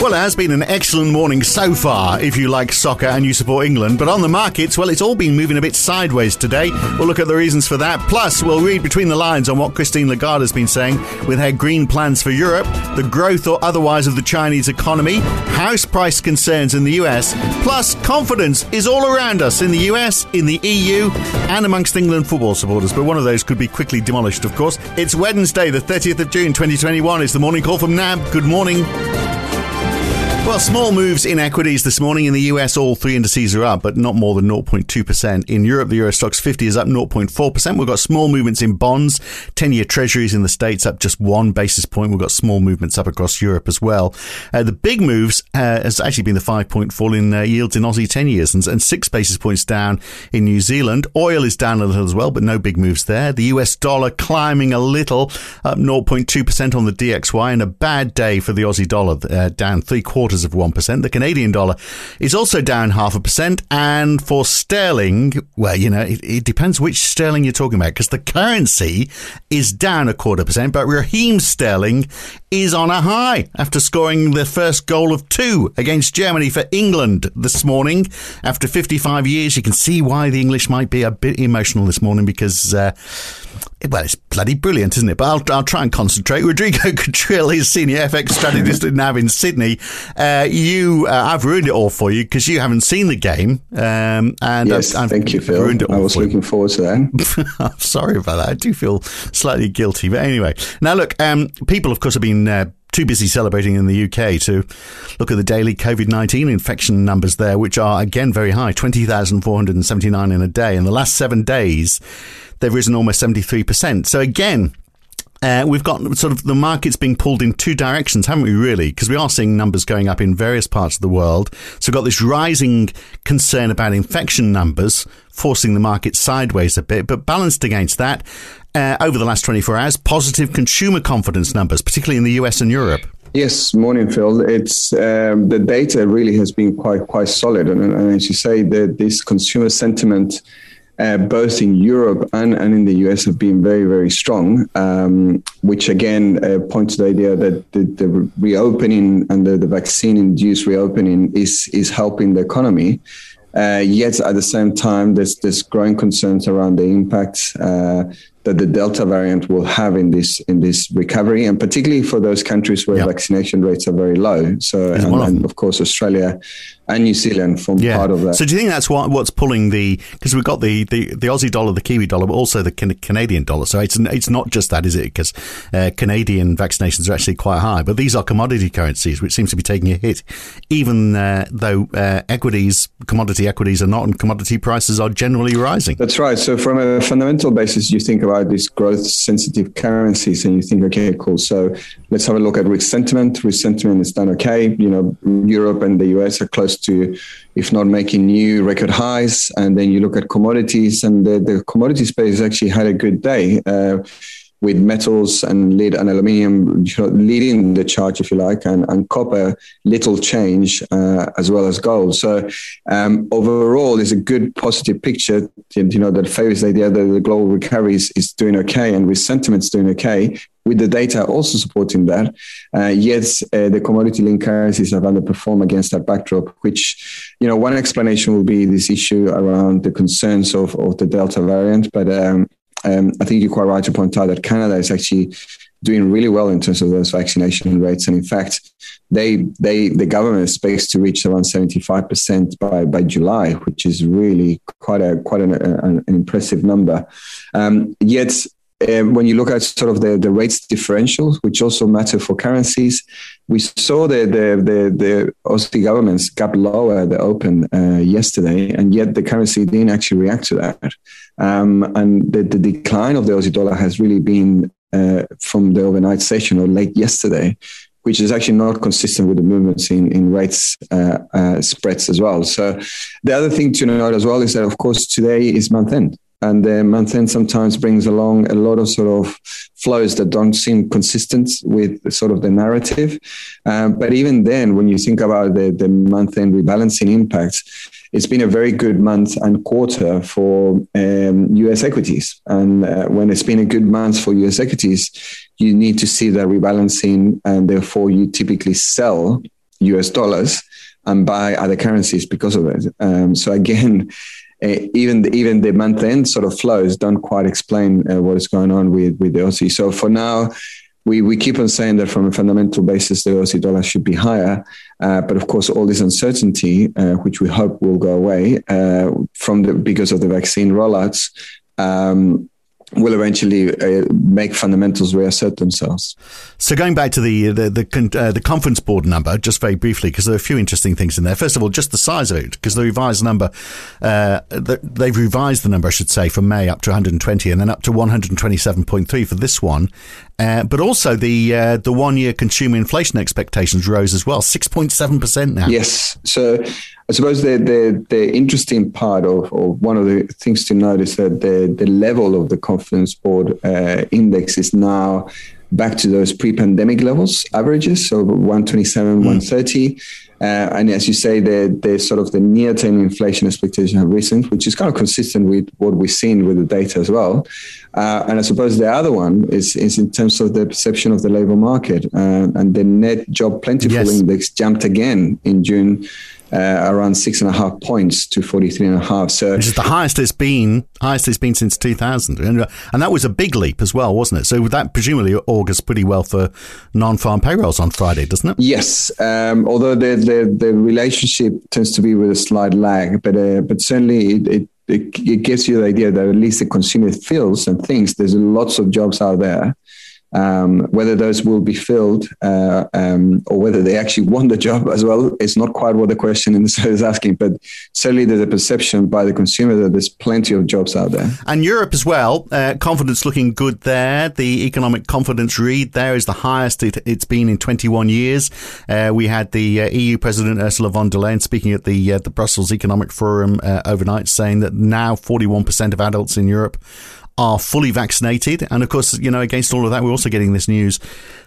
Well, it has been an excellent morning so far if you like soccer and you support England. But on the markets, well, it's all been moving a bit sideways today. We'll look at the reasons for that. Plus, we'll read between the lines on what Christine Lagarde has been saying with her green plans for Europe, the growth or otherwise of the Chinese economy, house price concerns in the US. Plus, confidence is all around us in the US, in the EU, and amongst England football supporters. But one of those could be quickly demolished, of course. It's Wednesday, the 30th of June, 2021. It's the morning call from NAB. Good morning. Well, small moves in equities this morning. In the US, all three indices are up, but not more than 0.2%. In Europe, the Euro Stoxx 50 is up 0.4%. We've got small movements in bonds. 10 year treasuries in the States up just one basis point. We've got small movements up across Europe as well. Uh, the big moves uh, has actually been the five point fall in uh, yields in Aussie 10 years and, and six basis points down in New Zealand. Oil is down a little as well, but no big moves there. The US dollar climbing a little, up 0.2% on the DXY, and a bad day for the Aussie dollar, uh, down three quarters of 1%. The Canadian dollar is also down half a percent. And for sterling, well, you know, it, it depends which sterling you're talking about because the currency is down a quarter percent, but Raheem Sterling is on a high after scoring the first goal of two against Germany for England this morning. After 55 years, you can see why the English might be a bit emotional this morning because, uh, well, it's bloody brilliant, isn't it? But I'll, I'll try and concentrate. Rodrigo Catril is senior FX strategist now in Sydney. Uh, you, uh, I've ruined it all for you because you haven't seen the game. Um, and yes, I've, I've thank you, Phil. I was looking forward to that. I'm sorry about that. I do feel slightly guilty, but anyway. Now, look, um, people, of course, have been uh, too busy celebrating in the UK to look at the daily COVID 19 infection numbers there, which are again very high 20,479 in a day. In the last seven days, they've risen almost 73%. So again, uh, we've got sort of the markets being pulled in two directions, haven't we, really? Because we are seeing numbers going up in various parts of the world. So we've got this rising concern about infection numbers, forcing the market sideways a bit, but balanced against that, uh, over the last 24 hours, positive consumer confidence numbers, particularly in the US and Europe. Yes, morning, Phil. It's um, the data really has been quite quite solid, and, and as you say, the, this consumer sentiment uh, both in Europe and, and in the US have been very, very strong, um, which again uh, points to the idea that the, the reopening and the, the vaccine induced reopening is, is helping the economy. Uh, yet at the same time, there's, there's growing concerns around the impact uh, that the Delta variant will have in this in this recovery, and particularly for those countries where yep. vaccination rates are very low. So, and, and, of course, Australia and New Zealand form yeah. part of that. So, do you think that's what, what's pulling the? Because we've got the, the, the Aussie dollar, the Kiwi dollar, but also the Canadian dollar. So it's it's not just that, is it? Because uh, Canadian vaccinations are actually quite high, but these are commodity currencies, which seems to be taking a hit, even uh, though uh, equities, commodity equities, are not, and commodity prices are generally rising. That's right. So, from a fundamental basis, you think about these growth sensitive currencies and you think, okay, cool. So let's have a look at risk sentiment. Risk sentiment is done okay. You know, Europe and the US are close to, if not making new record highs. And then you look at commodities and the, the commodity space actually had a good day. Uh, with metals and lead and aluminium you know, leading the charge, if you like, and, and copper, little change, uh, as well as gold. So um, overall, it's a good positive picture, you know, that favors the idea that the global recovery is, is doing okay and with sentiments doing okay, with the data also supporting that. Uh, yet uh, the commodity linked currencies have underperformed against that backdrop, which, you know, one explanation will be this issue around the concerns of, of the Delta variant. But um, um, I think you're quite right to point out that Canada is actually doing really well in terms of those vaccination rates, and in fact, they they the government expects to reach around 75 percent by by July, which is really quite a quite an, an, an impressive number. Um, yet. Um, when you look at sort of the, the rates differentials, which also matter for currencies, we saw the the the, the Aussie government's gap lower the open uh, yesterday, and yet the currency didn't actually react to that. Um, and the, the, decline of the Aussie dollar has really been uh, from the overnight session or late yesterday, which is actually not consistent with the movements in, in rates uh, uh, spreads as well. So the other thing to note as well is that, of course, today is month end. And the month end sometimes brings along a lot of sort of flows that don't seem consistent with sort of the narrative. Um, but even then, when you think about the, the month end rebalancing impacts, it's been a very good month and quarter for um, US equities. And uh, when it's been a good month for US equities, you need to see that rebalancing, and therefore you typically sell US dollars and buy other currencies because of it. Um, so again, even the, even the month end sort of flows don't quite explain uh, what is going on with with the Aussie. So for now, we, we keep on saying that from a fundamental basis, the Aussie dollar should be higher. Uh, but of course, all this uncertainty, uh, which we hope will go away uh, from the because of the vaccine rollouts, um, will eventually uh, make fundamentals reassert themselves. So going back to the the the, uh, the conference board number, just very briefly, because there are a few interesting things in there. First of all, just the size of it, because the revised number, uh, the, they've revised the number, I should say, from May up to 120, and then up to 127.3 for this one. Uh, but also the uh, the one year consumer inflation expectations rose as well, 6.7 percent now. Yes, so I suppose the, the, the interesting part of, or one of the things to note is that the, the level of the confidence board uh, index is now back to those pre-pandemic levels averages, so 127, mm. 130. Uh, and as you say, the, the sort of the near-term inflation expectation have risen, which is kind of consistent with what we've seen with the data as well. Uh, and I suppose the other one is, is in terms of the perception of the labor market. Uh, and the net job plentiful yes. index jumped again in June uh, around six and a half points to 43 and a half. So, which is the highest it's been, highest it's been since 2000. And, and that was a big leap as well, wasn't it? So that presumably augurs pretty well for non-farm payrolls on Friday, doesn't it? Yes. Um, although the, the, the relationship tends to be with a slight lag, but, uh, but certainly it, it it, gives you the idea that at least the consumer feels and thinks there's lots of jobs out there um, whether those will be filled uh, um, or whether they actually want the job as well is not quite what the question is asking, but certainly there's a perception by the consumer that there's plenty of jobs out there. And Europe as well, uh, confidence looking good there. The economic confidence read there is the highest it, has been in 21 years. Uh, we had the uh, EU President Ursula von der Leyen speaking at the uh, the Brussels Economic Forum uh, overnight, saying that now 41% of adults in Europe are fully vaccinated. And of course, you know, against all of that, we're also getting this news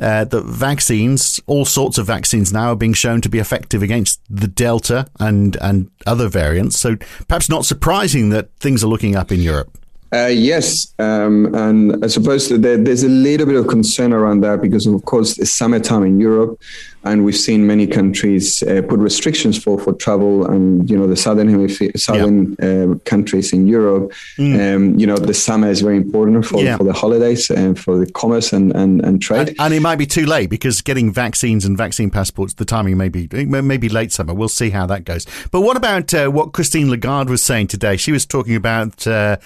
uh, that vaccines, all sorts of vaccines now are being shown to be effective against the Delta and, and other variants. So perhaps not surprising that things are looking up in Europe. Uh, yes, um, and I suppose that there, there's a little bit of concern around that because, of course, it's summertime in Europe, and we've seen many countries uh, put restrictions for, for travel, and you know the southern hemisphere, southern yeah. uh, countries in Europe. Mm. Um, you know, the summer is very important for, yeah. for the holidays and for the commerce and and, and trade. And, and, it might be too late because getting vaccines and vaccine passports, the timing may be maybe late summer. We'll see how that goes. But what about uh, what Christine Lagarde was saying today? She was talking about uh,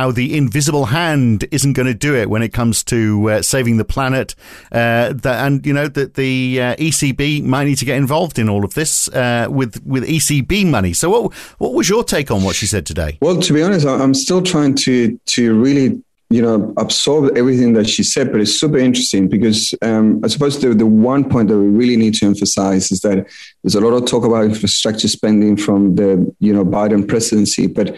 how the invisible hand isn't going to do it when it comes to uh, saving the planet. Uh, that, and you know that the uh, ECB might need to get involved in all of this uh, with with ECB money. So, what what was your take on what she said today? Well, to be honest, I'm still trying to to really you know, absorb everything that she said, but it's super interesting because um, I suppose the, the one point that we really need to emphasize is that there's a lot of talk about infrastructure spending from the, you know, Biden presidency, but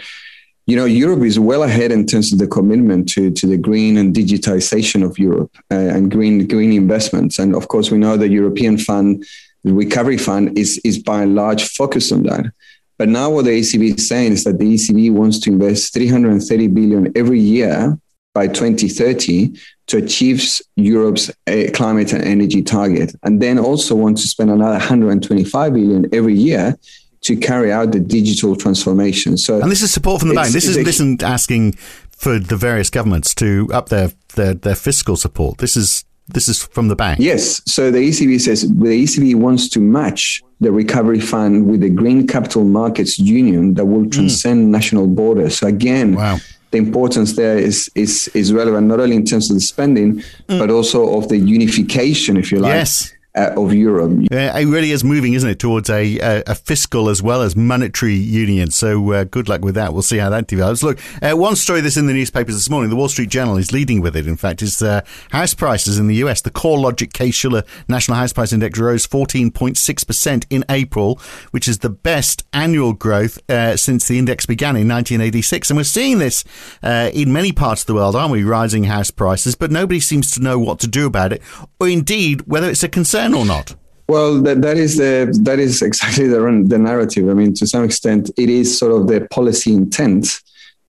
you know, Europe is well ahead in terms of the commitment to, to the green and digitization of Europe uh, and green green investments. And of course, we know the European Fund, the Recovery Fund, is is by and large focused on that. But now what the ECB is saying is that the ECB wants to invest 330 billion every year by 2030 to achieve Europe's uh, climate and energy target, and then also wants to spend another 125 billion every year to carry out the digital transformation. So, and this is support from the bank. This isn't, this isn't asking for the various governments to up their, their their fiscal support. This is this is from the bank. Yes. So the ECB says the ECB wants to match the recovery fund with the green capital markets union that will hmm. transcend mm. national borders. So again, wow. the importance there is is is relevant not only in terms of the spending, mm. but also of the unification, if you like. Yes uh, of Europe. It really is moving, isn't it, towards a, a, a fiscal as well as monetary union. So uh, good luck with that. We'll see how that develops. Look, uh, one story that's in the newspapers this morning, the Wall Street Journal is leading with it, in fact, is uh, house prices in the US. The CoreLogic Case-Shiller National House Price Index rose 14.6% in April, which is the best annual growth uh, since the index began in 1986. And we're seeing this uh, in many parts of the world, aren't we? Rising house prices, but nobody seems to know what to do about it, or indeed whether it's a concern concern or not? Well, that, that is the that is exactly the the narrative. I mean, to some extent, it is sort of the policy intent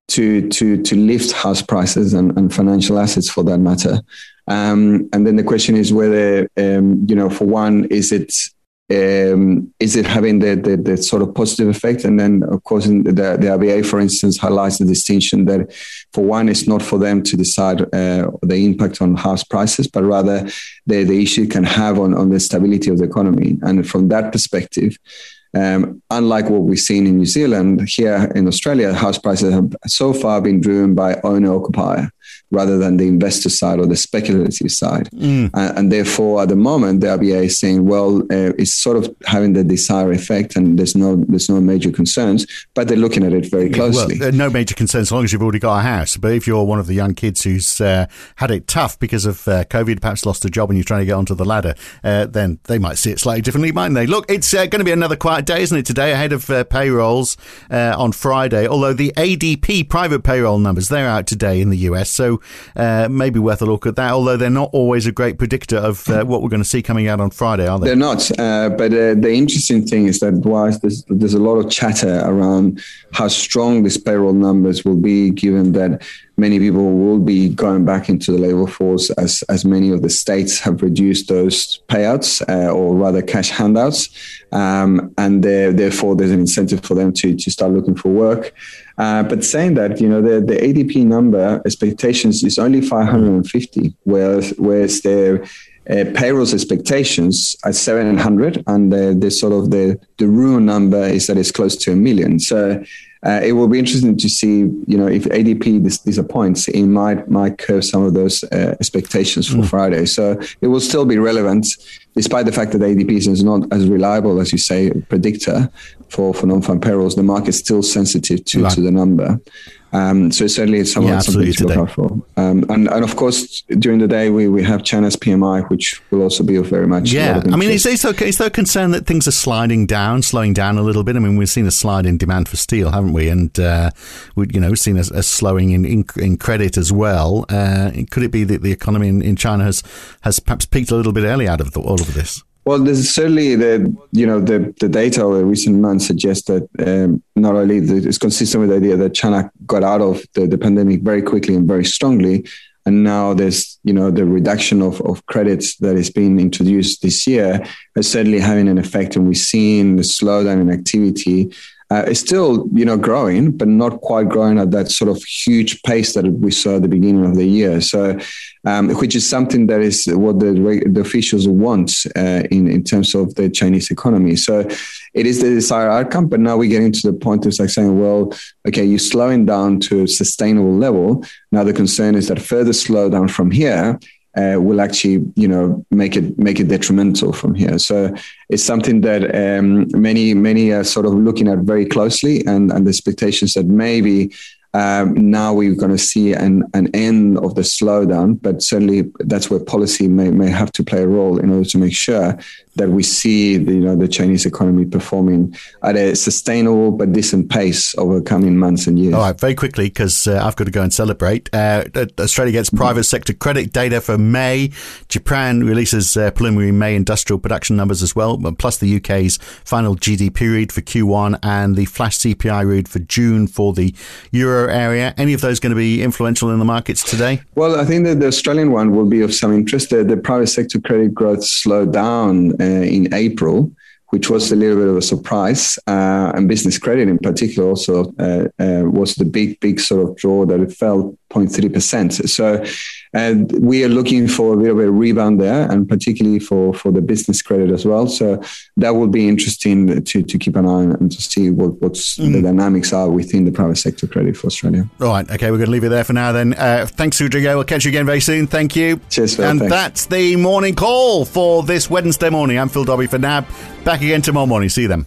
to to to lift house prices and, and financial assets for that matter. Um, and then the question is whether um, you know, for one, is it um, is it having the, the, the, sort of positive effect? And then, of course, the, the RBA, for instance, highlights the distinction that, for one, it's not for them to decide uh, the impact on house prices, but rather the, the issue can have on, on the stability of the economy. And from that perspective, um, unlike what we've seen in New Zealand, here in Australia, house prices have so far been driven by owner occupier rather than the investor side or the speculative side. Mm. Uh, and therefore, at the moment, the RBA is saying, well, uh, it's sort of having the desired effect, and there's no there's no major concerns, but they're looking at it very closely. Well, no major concerns as long as you've already got a house. But if you're one of the young kids who's uh, had it tough because of uh, COVID, perhaps lost a job, and you're trying to get onto the ladder, uh, then they might see it slightly differently, mightn't they? Look, it's uh, going to be another quiet day, isn't it? Today, ahead of payrolls on Friday. Although the ADP private payroll numbers they're out today in the US, so uh, maybe worth a look at that. Although they're not always a great predictor of uh, what we're going to see coming out on Friday, are they? They're not. Uh, but uh, the interesting thing is that whilst there's, there's a lot of chatter around how strong these payroll numbers will be, given that many people will be going back into the labor force as, as many of the states have reduced those payouts uh, or rather cash handouts. Um, and therefore, there's an incentive for them to, to start looking for work. Uh, but saying that, you know, the, the ADP number expectations is only 550, whereas, whereas their uh, payrolls expectations are 700, and the, the sort of the, the real number is that it's close to a million. So uh, it will be interesting to see, you know, if ADP dis- disappoints, it might might curve some of those uh, expectations for mm. Friday. So it will still be relevant, despite the fact that ADP is not as reliable as you say predictor for for non-farm payrolls. The market's still sensitive to right. to the number. Um, so certainly it's something, yeah, something to look out for. Um, and, and of course, during the day, we, we have China's PMI, which will also be of very much. Yeah. I mean, is, is, there, is there a concern that things are sliding down, slowing down a little bit? I mean, we've seen a slide in demand for steel, haven't we? And, uh, we, you know, we've seen a, a slowing in, in, in, credit as well. Uh, could it be that the economy in, in China has, has perhaps peaked a little bit early out of the, all of this? Well, there's certainly the you know the the data over the recent months suggests that um, not only it's consistent with the idea that China got out of the, the pandemic very quickly and very strongly, and now there's you know the reduction of, of credits that is being introduced this year is certainly having an effect, and we're seeing the slowdown in activity uh, it's still you know growing, but not quite growing at that sort of huge pace that we saw at the beginning of the year. So, um, which is something that is what the, the officials want uh, in in terms of the Chinese economy. So, it is the desired outcome. But now we're getting to the point of like saying, well, okay, you're slowing down to a sustainable level. Now the concern is that further slowdown from here uh, will actually, you know, make it make it detrimental from here. So it's something that um, many many are sort of looking at very closely, and and the expectations that maybe um, now we're going to see an, an end of the slowdown, but certainly that's where policy may, may have to play a role in order to make sure that we see the, you know, the Chinese economy performing at a sustainable but decent pace over coming months and years. All right, very quickly, because uh, I've got to go and celebrate. Uh, Australia gets private sector credit data for May. Japan releases uh, preliminary May industrial production numbers as well, plus the UK's final GDP read for Q1 and the flash CPI read for June for the Euro area. Any of those going to be influential in the markets today? Well, I think that the Australian one will be of some interest. The, the private sector credit growth slowed down in April, which was a little bit of a surprise. Uh, and business credit in particular also uh, was the big, big sort of draw that it fell 0.3%. So and we are looking for a bit of a rebound there, and particularly for, for the business credit as well. So that will be interesting to, to keep an eye on and to see what what's mm. the dynamics are within the private sector credit for Australia. Right. Okay. We're going to leave it there for now then. Uh, thanks, Rodrigo. We'll catch you again very soon. Thank you. Cheers, Phil. And thanks. that's the morning call for this Wednesday morning. I'm Phil Dobbie for NAB. Back again tomorrow morning. See you then.